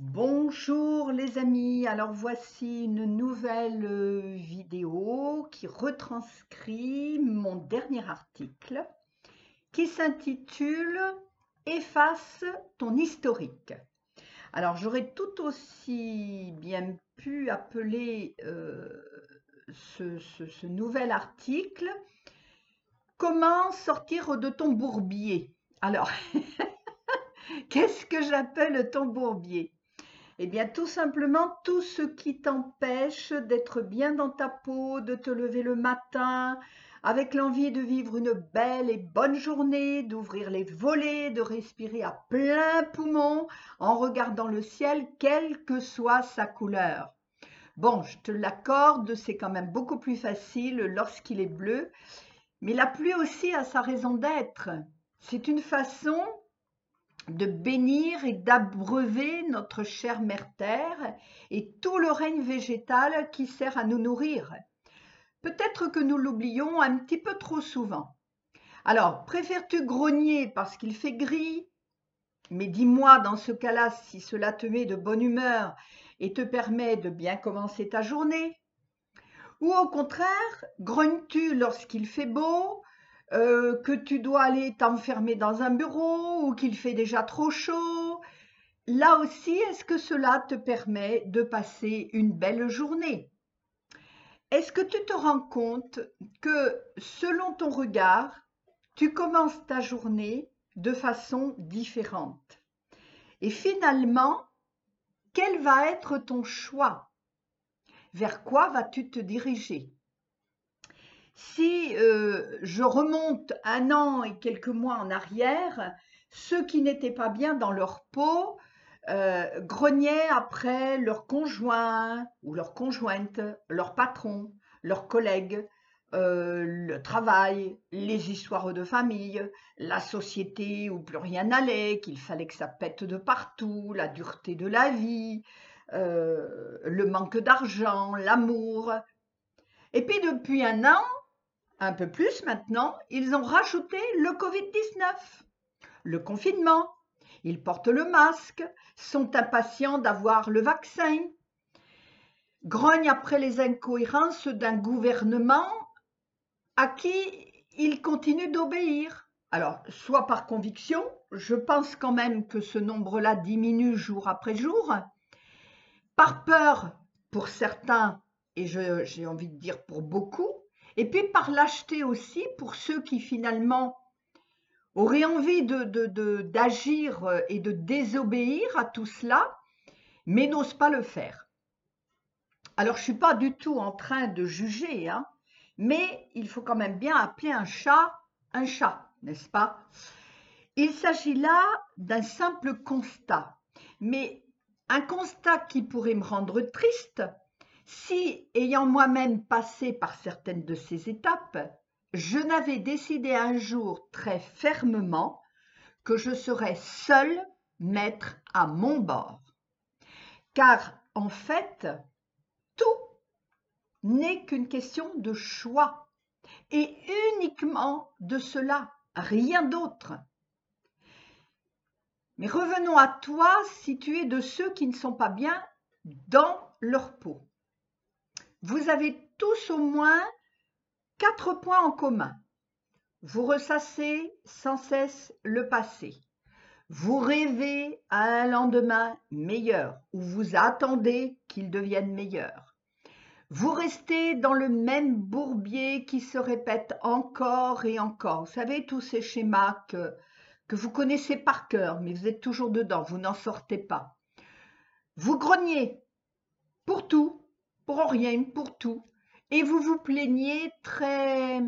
Bonjour les amis, alors voici une nouvelle euh, vidéo qui retranscrit mon dernier article qui s'intitule Efface ton historique. Alors j'aurais tout aussi bien pu appeler euh, ce nouvel article Comment sortir de ton bourbier? Alors, qu'est-ce que j'appelle ton bourbier? Eh bien, tout simplement, tout ce qui t'empêche d'être bien dans ta peau, de te lever le matin, avec l'envie de vivre une belle et bonne journée, d'ouvrir les volets, de respirer à plein poumon en regardant le ciel, quelle que soit sa couleur. Bon, je te l'accorde, c'est quand même beaucoup plus facile lorsqu'il est bleu, mais la pluie aussi a sa raison d'être. C'est une façon de bénir et d'abreuver notre chère mère terre et tout le règne végétal qui sert à nous nourrir. Peut-être que nous l'oublions un petit peu trop souvent. Alors, préfères-tu grogner parce qu'il fait gris? Mais dis-moi dans ce cas-là si cela te met de bonne humeur et te permet de bien commencer ta journée. Ou au contraire, grognes-tu lorsqu'il fait beau, euh, que tu dois aller t'enfermer dans un bureau ou qu'il fait déjà trop chaud. Là aussi, est-ce que cela te permet de passer une belle journée? Est-ce que tu te rends compte que selon ton regard, tu commences ta journée de façon différente? Et finalement, quel va être ton choix? Vers quoi vas-tu te diriger? Si euh, je remonte un an et quelques mois en arrière, ceux qui n'étaient pas bien dans leur peau euh, grognaient après leur conjoint ou leur conjointe, leur patron, leurs collègues, euh, le travail, les histoires de famille, la société où plus rien n'allait, qu'il fallait que ça pète de partout, la dureté de la vie, le manque d'argent, l'amour. Et puis depuis un an, un peu plus maintenant, ils ont rajouté le Covid-19, le confinement. Ils portent le masque, sont impatients d'avoir le vaccin, grognent après les incohérences d'un gouvernement à qui ils continuent d'obéir. Alors, soit par conviction, je pense quand même que ce nombre-là diminue jour après jour, par peur pour certains, et j'ai envie de dire pour beaucoup, et puis par lâcheté aussi pour ceux qui finalement auraient envie d'agir et de désobéir à tout cela, mais n'osent pas le faire. Alors je ne suis pas du tout en train de juger, hein, mais il faut quand même bien appeler un chat un chat, n'est-ce pas? Il s'agit là d'un simple constat, mais un constat qui pourrait me rendre triste, si, ayant moi-même passé par certaines de ces étapes, je n'avais décidé un jour très fermement que je serais seul maître à mon bord. Car en fait, tout n'est qu'une question de choix, et uniquement de cela, rien d'autre. Mais revenons à toi si tu es de ceux qui ne sont pas bien dans leur peau vous avez tous au moins quatre points en commun. Vous ressassez sans cesse le passé. Vous rêvez à un lendemain meilleur ou vous attendez qu'il devienne meilleur. Vous restez dans le même bourbier qui se répète encore et encore. Vous savez, tous ces schémas que, que vous connaissez par cœur, mais vous êtes toujours dedans, vous n'en sortez pas. Vous grognez pour tout, pour rien, pour tout. Et vous vous plaignez très,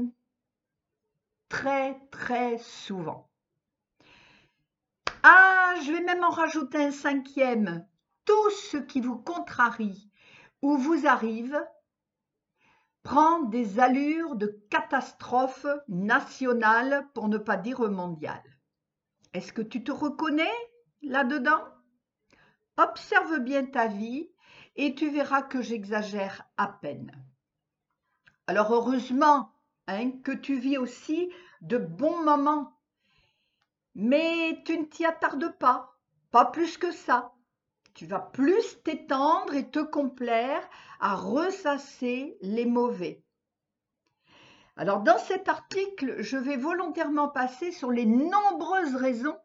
très, très souvent. Ah, je vais même en rajouter un cinquième. Tout ce qui vous contrarie ou vous arrive prend des allures de catastrophe nationale, pour ne pas dire mondiale. Est-ce que tu te reconnais là-dedans? Observe bien ta vie et tu verras que j'exagère à peine. Alors heureusement hein, que tu vis aussi de bons moments, mais tu ne t'y attardes pas, pas plus que ça. Tu vas plus t'étendre et te complaire à ressasser les mauvais. Alors dans cet article, je vais volontairement passer sur les nombreuses raisons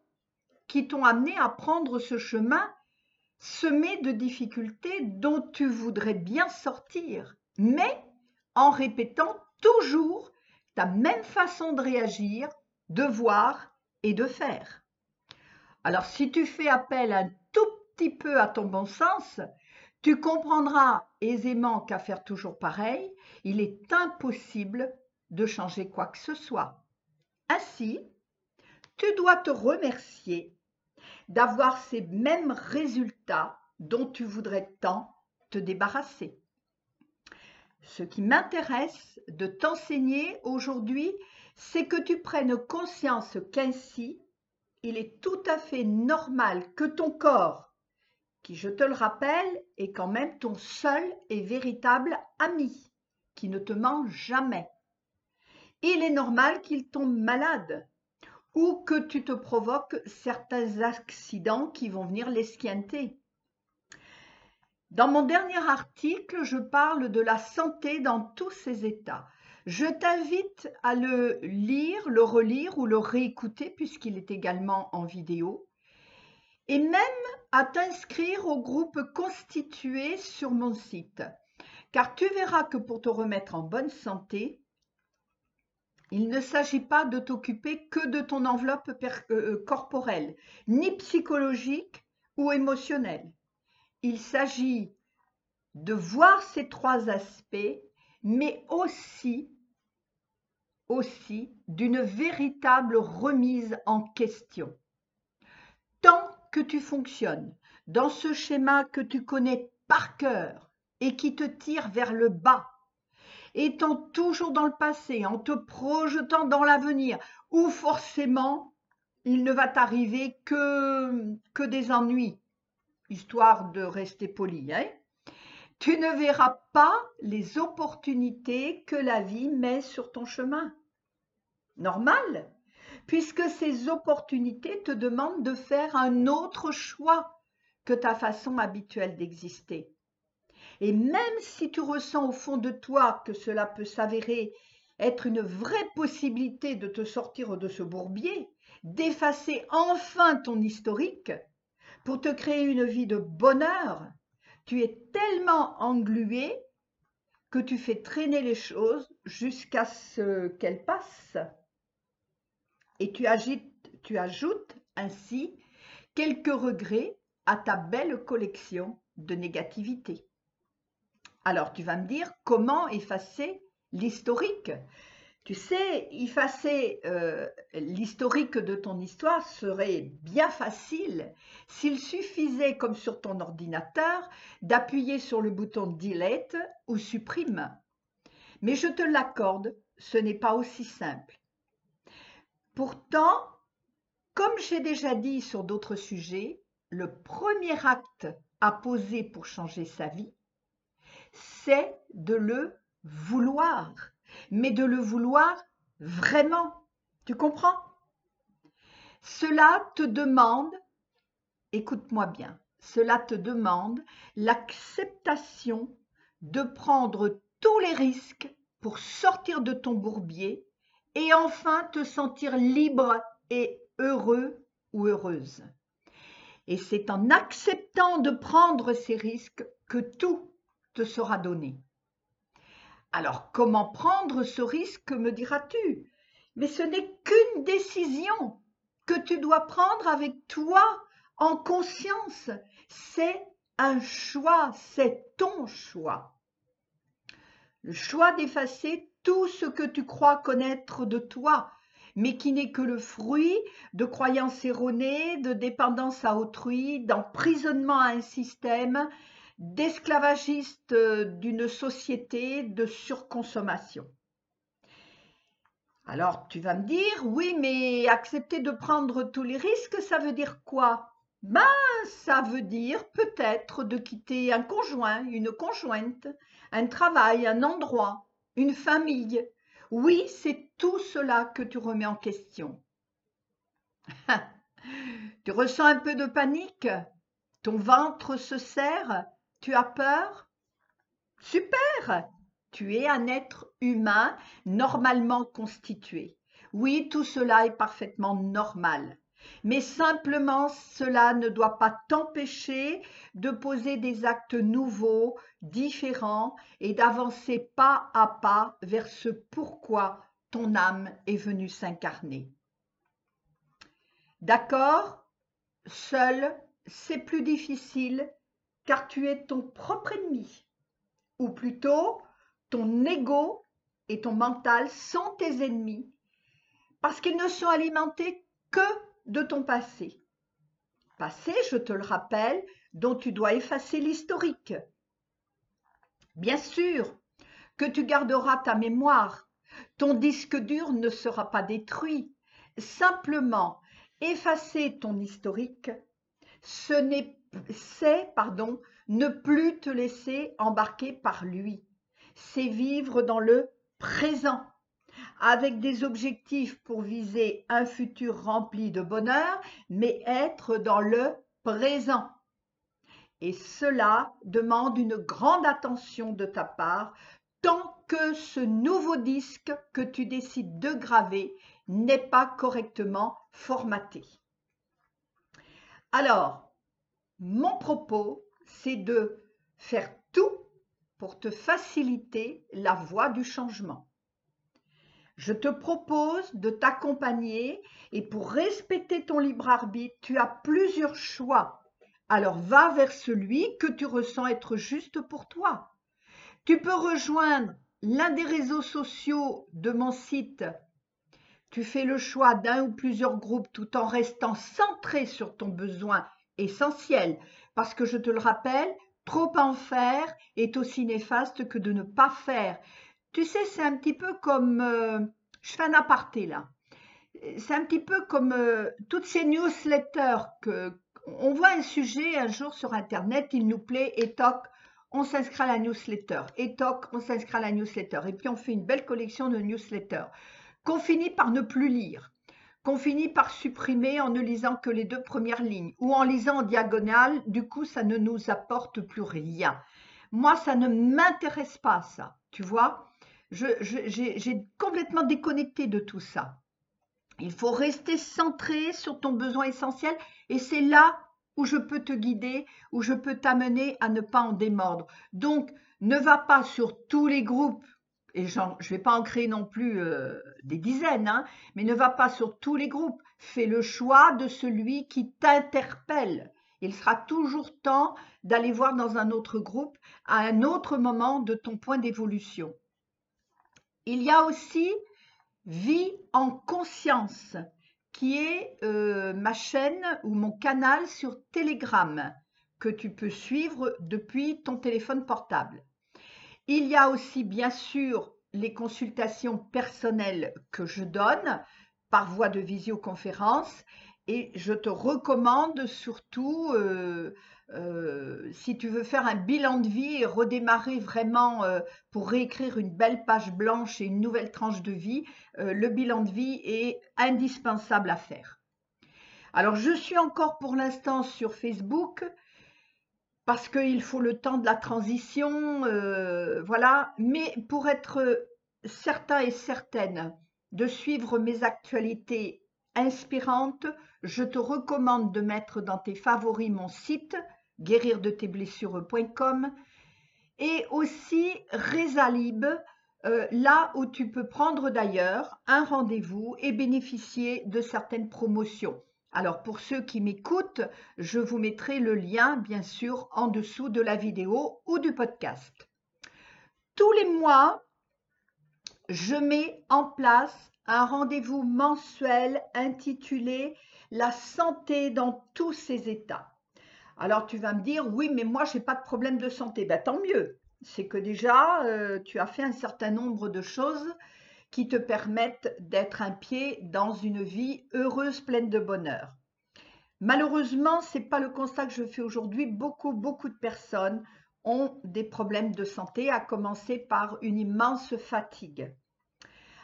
qui t'ont amené à prendre ce chemin semé de difficultés dont tu voudrais bien sortir, mais en répétant toujours ta même façon de réagir, de voir et de faire. Alors si tu fais appel un tout petit peu à ton bon sens, tu comprendras aisément qu'à faire toujours pareil, il est impossible de changer quoi que ce soit. Ainsi, tu dois te remercier d'avoir ces mêmes résultats dont tu voudrais tant te débarrasser. Ce qui m'intéresse de t'enseigner aujourd'hui, c'est que tu prennes conscience qu'ainsi, il est tout à fait normal que ton corps, qui je te le rappelle, est quand même ton seul et véritable ami, qui ne te ment jamais. Il est normal qu'il tombe malade ou que tu te provoques certains accidents qui vont venir l'esquienter. Dans mon dernier article, je parle de la santé dans tous ses états. Je t'invite à le lire, le relire ou le réécouter puisqu'il est également en vidéo et même à t'inscrire au groupe constitué sur mon site. Car tu verras que pour te remettre en bonne santé, il ne s'agit pas de t'occuper que de ton enveloppe euh, euh, corporelle, ni psychologique ou émotionnelle. Il s'agit de voir ces trois aspects, mais aussi, aussi d'une véritable remise en question. Tant que tu fonctionnes dans ce schéma que tu connais par cœur et qui te tire vers le bas, étant toujours dans le passé, en te projetant dans l'avenir, où forcément il ne va t'arriver que, des ennuis, histoire de rester poli. Hein tu ne verras pas les opportunités que la vie met sur ton chemin. Normal, puisque ces opportunités te demandent de faire un autre choix que ta façon habituelle d'exister. Et même si tu ressens au fond de toi que cela peut s'avérer être une vraie possibilité de te sortir de ce bourbier, d'effacer enfin ton historique pour te créer une vie de bonheur, tu es tellement englué que tu fais traîner les choses jusqu'à ce qu'elles passent. Et tu, ajoutes ainsi quelques regrets à ta belle collection de négativité. Alors tu vas me dire comment effacer l'historique tu sais, effacer euh, l'historique de ton histoire serait bien facile s'il suffisait, comme sur ton ordinateur, d'appuyer sur le bouton Delete ou Supprime. Mais je te l'accorde, ce n'est pas aussi simple. Pourtant, comme j'ai déjà dit sur d'autres sujets, le premier acte à poser pour changer sa vie, c'est de le vouloir, mais de le vouloir vraiment. Tu comprends? Cela te demande, écoute-moi bien, cela te demande l'acceptation de prendre tous les risques pour sortir de ton bourbier et enfin te sentir libre et heureux ou heureuse. Et c'est en acceptant de prendre ces risques que tout sera donné. Alors comment prendre ce risque, me diras-tu? Mais ce n'est qu'une décision que tu dois prendre avec toi en conscience. C'est un choix, c'est ton choix. Le choix d'effacer tout ce que tu crois connaître de toi, mais qui n'est que le fruit de croyances erronées, de dépendance à autrui, d'emprisonnement à un système d'esclavagistes euh, d'une société de surconsommation. Alors tu vas me dire, oui, mais accepter de prendre tous les risques, ça veut dire quoi? Ben, ça veut dire peut-être de quitter un conjoint, une conjointe, un travail, un endroit, une famille. Oui, c'est tout cela que tu remets en question. tu ressens un peu de panique? Ton ventre se serre? Tu as peur? Super Tu es un être humain normalement constitué. Oui, tout cela est parfaitement normal. Mais simplement, cela ne doit pas t'empêcher de poser des actes nouveaux, différents et d'avancer pas à pas vers ce pourquoi ton âme est venue s'incarner. D'accord? Seul, c'est plus difficile car tu es ton propre ennemi. Ou plutôt, ton ego et ton mental sont tes ennemis parce qu'ils ne sont alimentés que de ton passé. Passé, je te le rappelle, dont tu dois effacer l'historique. Bien sûr que tu garderas ta mémoire. Ton disque dur ne sera pas détruit. Simplement, effacer ton historique, ce n'est c'est pardon, ne plus te laisser embarquer par lui. C'est vivre dans le présent avec des objectifs pour viser un futur rempli de bonheur, mais être dans le présent. Et cela demande une grande attention de ta part tant que ce nouveau disque que tu décides de graver n'est pas correctement formaté. Alors, mon propos, c'est de faire tout pour te faciliter la voie du changement. Je te propose de t'accompagner et pour respecter ton libre arbitre, tu as plusieurs choix. Alors va vers celui que tu ressens être juste pour toi. Tu peux rejoindre l'un des réseaux sociaux de mon site. Tu fais le choix d'un ou plusieurs groupes tout en restant centré sur ton besoin essentiel. Parce que je te le rappelle, trop en faire est aussi néfaste que de ne pas faire. Tu sais, c'est un petit peu comme, euh, je fais un aparté là, c'est un petit peu comme euh, toutes ces newsletters que on voit un sujet un jour sur internet, il nous plaît, et toc, on s'inscrit à la newsletter, et toc, on s'inscrit à la newsletter, et puis on fait une belle collection de newsletters qu'on finit par ne plus lire, qu'on finit par supprimer en ne lisant que les deux premières lignes, ou en lisant en diagonale, du coup ça ne nous apporte plus rien. Moi, ça ne m'intéresse pas ça, tu vois j'ai complètement déconnecté de tout ça. Il faut rester centré sur ton besoin essentiel et c'est là où je peux te guider, où je peux t'amener à ne pas en démordre. Donc, ne va pas sur tous les groupes, et je ne vais pas en créer non plus euh, des dizaines, hein, mais ne va pas sur tous les groupes. Fais le choix de celui qui t'interpelle. Il sera toujours temps d'aller voir dans un autre groupe à un autre moment de ton point d'évolution. Il y a aussi Vie en conscience, qui est euh, ma chaîne ou mon canal sur Telegram, que tu peux suivre depuis ton téléphone portable. Il y a aussi bien sûr les consultations personnelles que je donne par voie de visioconférence et je te recommande surtout euh, euh, si tu veux faire un bilan de vie et redémarrer vraiment euh, pour réécrire une belle page blanche et une nouvelle tranche de vie, le bilan de vie est indispensable à faire. Alors, je suis encore pour l'instant sur Facebook parce qu'il faut le temps de la transition, voilà. Mais pour être certain et certaine de suivre mes actualités inspirantes, je te recommande de mettre dans tes favoris mon site guérir-de-tes-blessures.com et aussi Résalib, euh, là où tu peux prendre d'ailleurs un rendez-vous et bénéficier de certaines promotions. Alors pour ceux qui m'écoutent, je vous mettrai le lien bien sûr en dessous de la vidéo ou du podcast. Tous les mois, je mets en place un rendez-vous mensuel intitulé La santé dans tous ses états. Alors tu vas me dire, oui, mais moi, je n'ai pas de problème de santé. Ben, tant mieux. C'est que déjà, euh, tu as fait un certain nombre de choses qui te permettent d'être un pied dans une vie heureuse, pleine de bonheur. Malheureusement, ce n'est pas le constat que je fais aujourd'hui. Beaucoup, beaucoup de personnes ont des problèmes de santé, à commencer par une immense fatigue.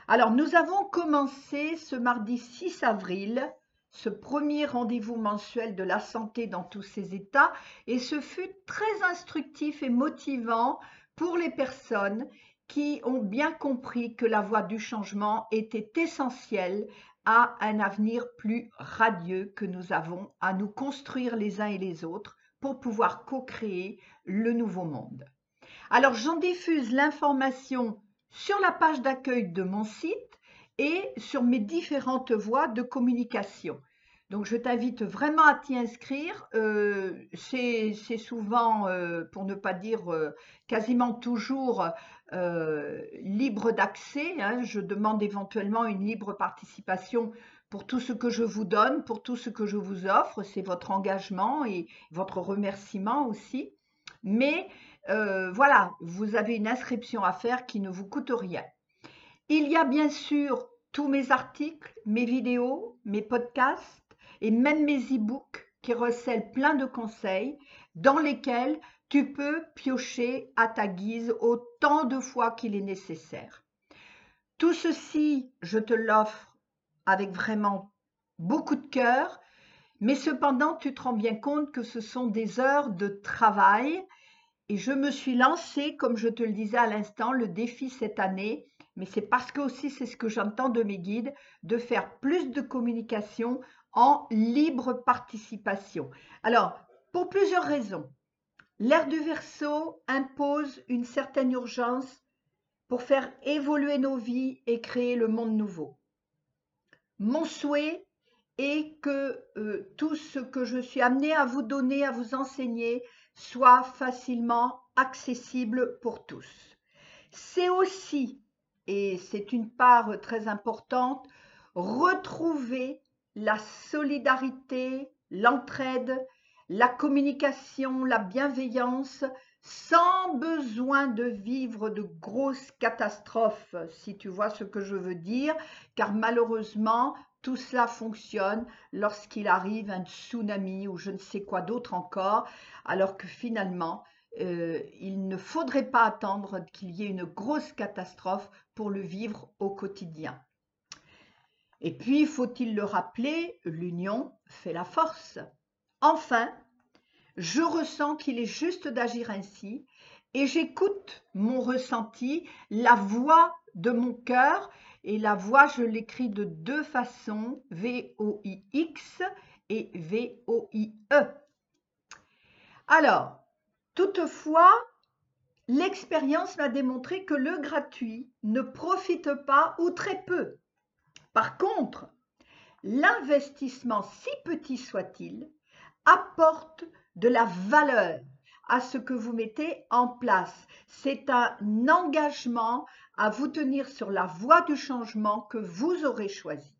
Alors, nous avons commencé ce mardi 6 avril ce premier rendez-vous mensuel de la santé dans tous ses états et ce fut très instructif et motivant pour les personnes qui ont bien compris que la voie du changement était essentielle à un avenir plus radieux que nous avons à nous construire les uns et les autres pour pouvoir co-créer le nouveau monde. Alors j'en diffuse l'information sur la page d'accueil de mon site et sur mes différentes voies de communication. Donc je t'invite vraiment à t'y inscrire. Euh, c'est souvent, euh, pour ne pas dire euh, quasiment toujours, libre d'accès. Hein. Je demande éventuellement une libre participation pour tout ce que je vous donne, pour tout ce que je vous offre. C'est votre engagement et votre remerciement aussi. Mais voilà, vous avez une inscription à faire qui ne vous coûte rien. Il y a bien sûr tous mes articles, mes vidéos, mes podcasts et même mes e-books qui recèlent plein de conseils dans lesquels tu peux piocher à ta guise autant de fois qu'il est nécessaire. Tout ceci, je te l'offre avec vraiment beaucoup de cœur, mais cependant, tu te rends bien compte que ce sont des heures de travail et je me suis lancée, comme je te le disais à l'instant, le défi cette année, mais c'est parce que aussi c'est ce que j'entends de mes guides, de faire plus de communication en libre participation. Alors, pour plusieurs raisons. L'ère du verso impose une certaine urgence pour faire évoluer nos vies et créer le monde nouveau. Mon souhait est que euh, tout ce que je suis amené à vous donner, à vous enseigner, soit facilement accessible pour tous. C'est aussi, et c'est une part très importante, retrouver la solidarité, l'entraide, la communication, la bienveillance, sans besoin de vivre de grosses catastrophes, si tu vois ce que je veux dire, car malheureusement, tout cela fonctionne lorsqu'il arrive un tsunami ou je ne sais quoi d'autre encore, alors que finalement, euh, il ne faudrait pas attendre qu'il y ait une grosse catastrophe pour le vivre au quotidien. Et puis, faut-il le rappeler, l'union fait la force. Enfin, je ressens qu'il est juste d'agir ainsi et j'écoute mon ressenti, la voix de mon cœur. Et la voix, je l'écris de deux façons, V-O-I-X et V-O-I-E. Alors, toutefois, l'expérience m'a démontré que le gratuit ne profite pas ou très peu par contre, l'investissement, si petit soit-il, apporte de la valeur à ce que vous mettez en place. C'est un engagement à vous tenir sur la voie du changement que vous aurez choisi.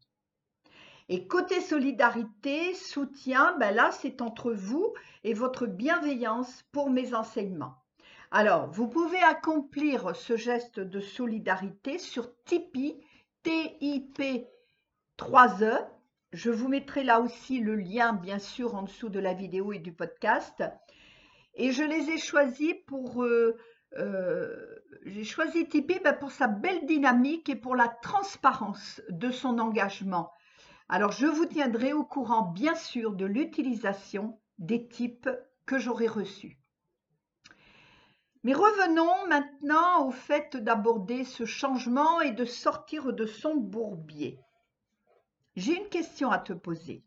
Et côté solidarité, soutien, ben là, c'est entre vous et votre bienveillance pour mes enseignements. Alors, vous pouvez accomplir ce geste de solidarité sur Tipeee TIP 3E. Je vous mettrai là aussi le lien, bien sûr, en dessous de la vidéo et du podcast. Et je les ai choisis pour... Euh, euh, j'ai choisi Tipeee ben, pour sa belle dynamique et pour la transparence de son engagement. Alors, je vous tiendrai au courant, bien sûr, de l'utilisation des types que j'aurai reçus. Mais revenons maintenant au fait d'aborder ce changement et de sortir de son bourbier. J'ai une question à te poser.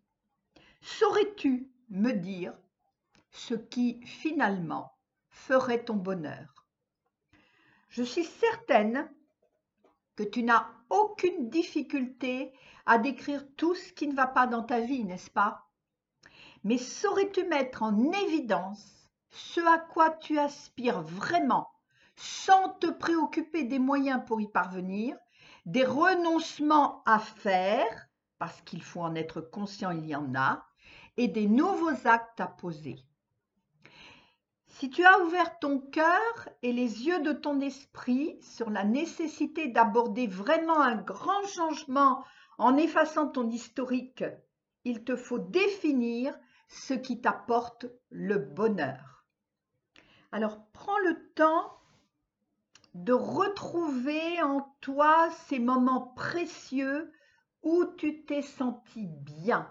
Saurais-tu me dire ce qui finalement ferait ton bonheur? Je suis certaine que tu n'as aucune difficulté à décrire tout ce qui ne va pas dans ta vie, n'est-ce pas? Mais saurais-tu mettre en évidence ce à quoi tu aspires vraiment sans te préoccuper des moyens pour y parvenir, des renoncements à faire, parce qu'il faut en être conscient, il y en a, et des nouveaux actes à poser. Si tu as ouvert ton cœur et les yeux de ton esprit sur la nécessité d'aborder vraiment un grand changement en effaçant ton historique, il te faut définir ce qui t'apporte le bonheur. Alors prends le temps de retrouver en toi ces moments précieux où tu t'es senti bien,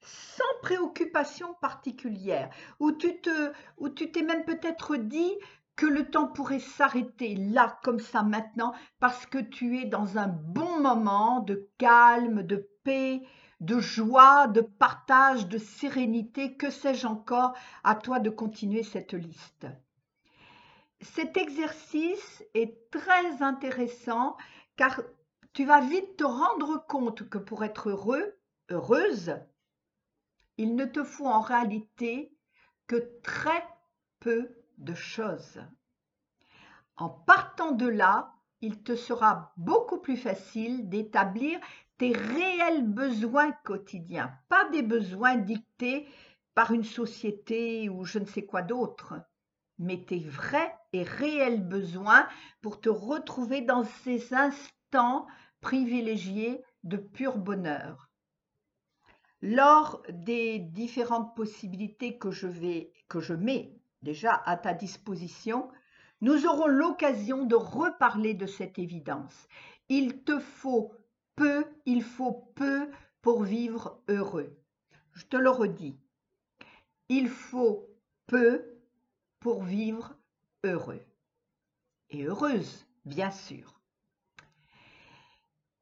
sans préoccupation particulière, où tu te, où tu t'es même peut-être dit que le temps pourrait s'arrêter là, comme ça maintenant, parce que tu es dans un bon moment de calme, de paix, de joie, de partage, de sérénité, que sais-je encore, à toi de continuer cette liste. Cet exercice est très intéressant car tu vas vite te rendre compte que pour être heureux, heureuse, il ne te faut en réalité que très peu de choses. En partant de là, il te sera beaucoup plus facile d'établir tes réels besoins quotidiens, pas des besoins dictés par une société ou je ne sais quoi d'autre, mais tes vrais et réels besoins pour te retrouver dans ces instants privilégiés de pur bonheur. Lors des différentes possibilités que je vais que je mets déjà à ta disposition, nous aurons l'occasion de reparler de cette évidence. Il te faut peu, il faut peu pour vivre heureux. Je te le redis. Il faut peu pour vivre heureux. Et heureuse, bien sûr.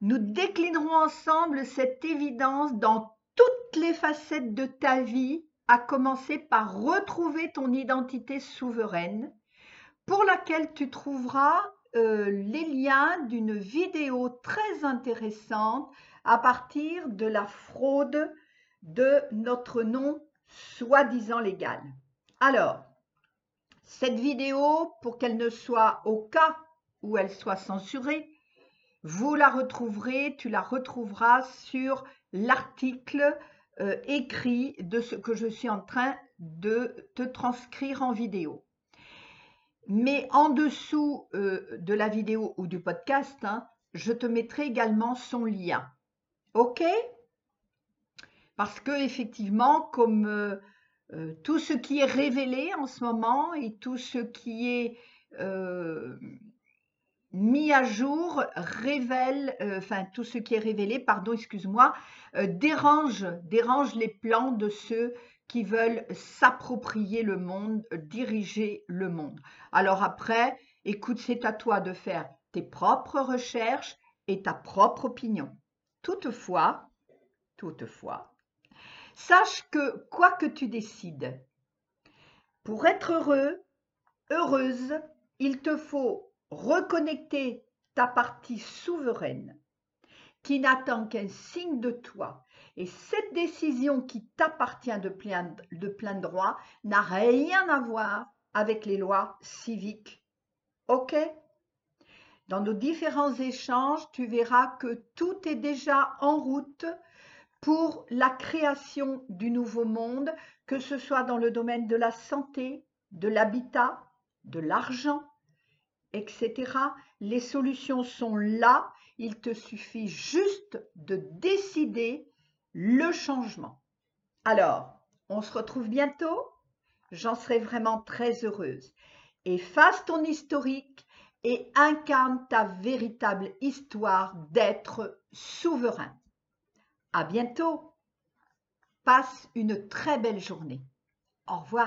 Nous déclinerons ensemble cette évidence dans toutes les facettes de ta vie à commencer par retrouver ton identité souveraine, pour laquelle tu trouveras euh, les liens d'une vidéo très intéressante à partir de la fraude de notre nom soi-disant légal. Alors, cette vidéo, pour qu'elle ne soit au cas où elle soit censurée, vous la retrouverez, tu la retrouveras sur l'article euh, écrit de ce que je suis en train de te transcrire en vidéo. Mais en dessous euh, de la vidéo ou du podcast, hein, je te mettrai également son lien. OK? Parce que effectivement, comme euh, tout ce qui est révélé en ce moment et tout ce qui est mis à jour révèle, euh, enfin tout ce qui est révélé, pardon, excuse-moi, euh, dérange, dérange les plans de ceux qui veulent s'approprier le monde, diriger le monde. Alors après, écoute, c'est à toi de faire tes propres recherches et ta propre opinion. Toutefois, toutefois, sache que quoi que tu décides, pour être heureux, heureuse, il te faut reconnecter ta partie souveraine qui n'attend qu'un signe de toi. Et cette décision qui t'appartient de plein, droit n'a rien à voir avec les lois civiques. OK? Dans nos différents échanges, tu verras que tout est déjà en route pour la création du nouveau monde, que ce soit dans le domaine de la santé, de l'habitat, de l'argent, etc. Les solutions sont là. Il te suffit juste de décider le changement. Alors, on se retrouve bientôt? J'en serai vraiment très heureuse. Efface ton historique et incarne ta véritable histoire d'être souverain. À bientôt. Passe une très belle journée. Au revoir.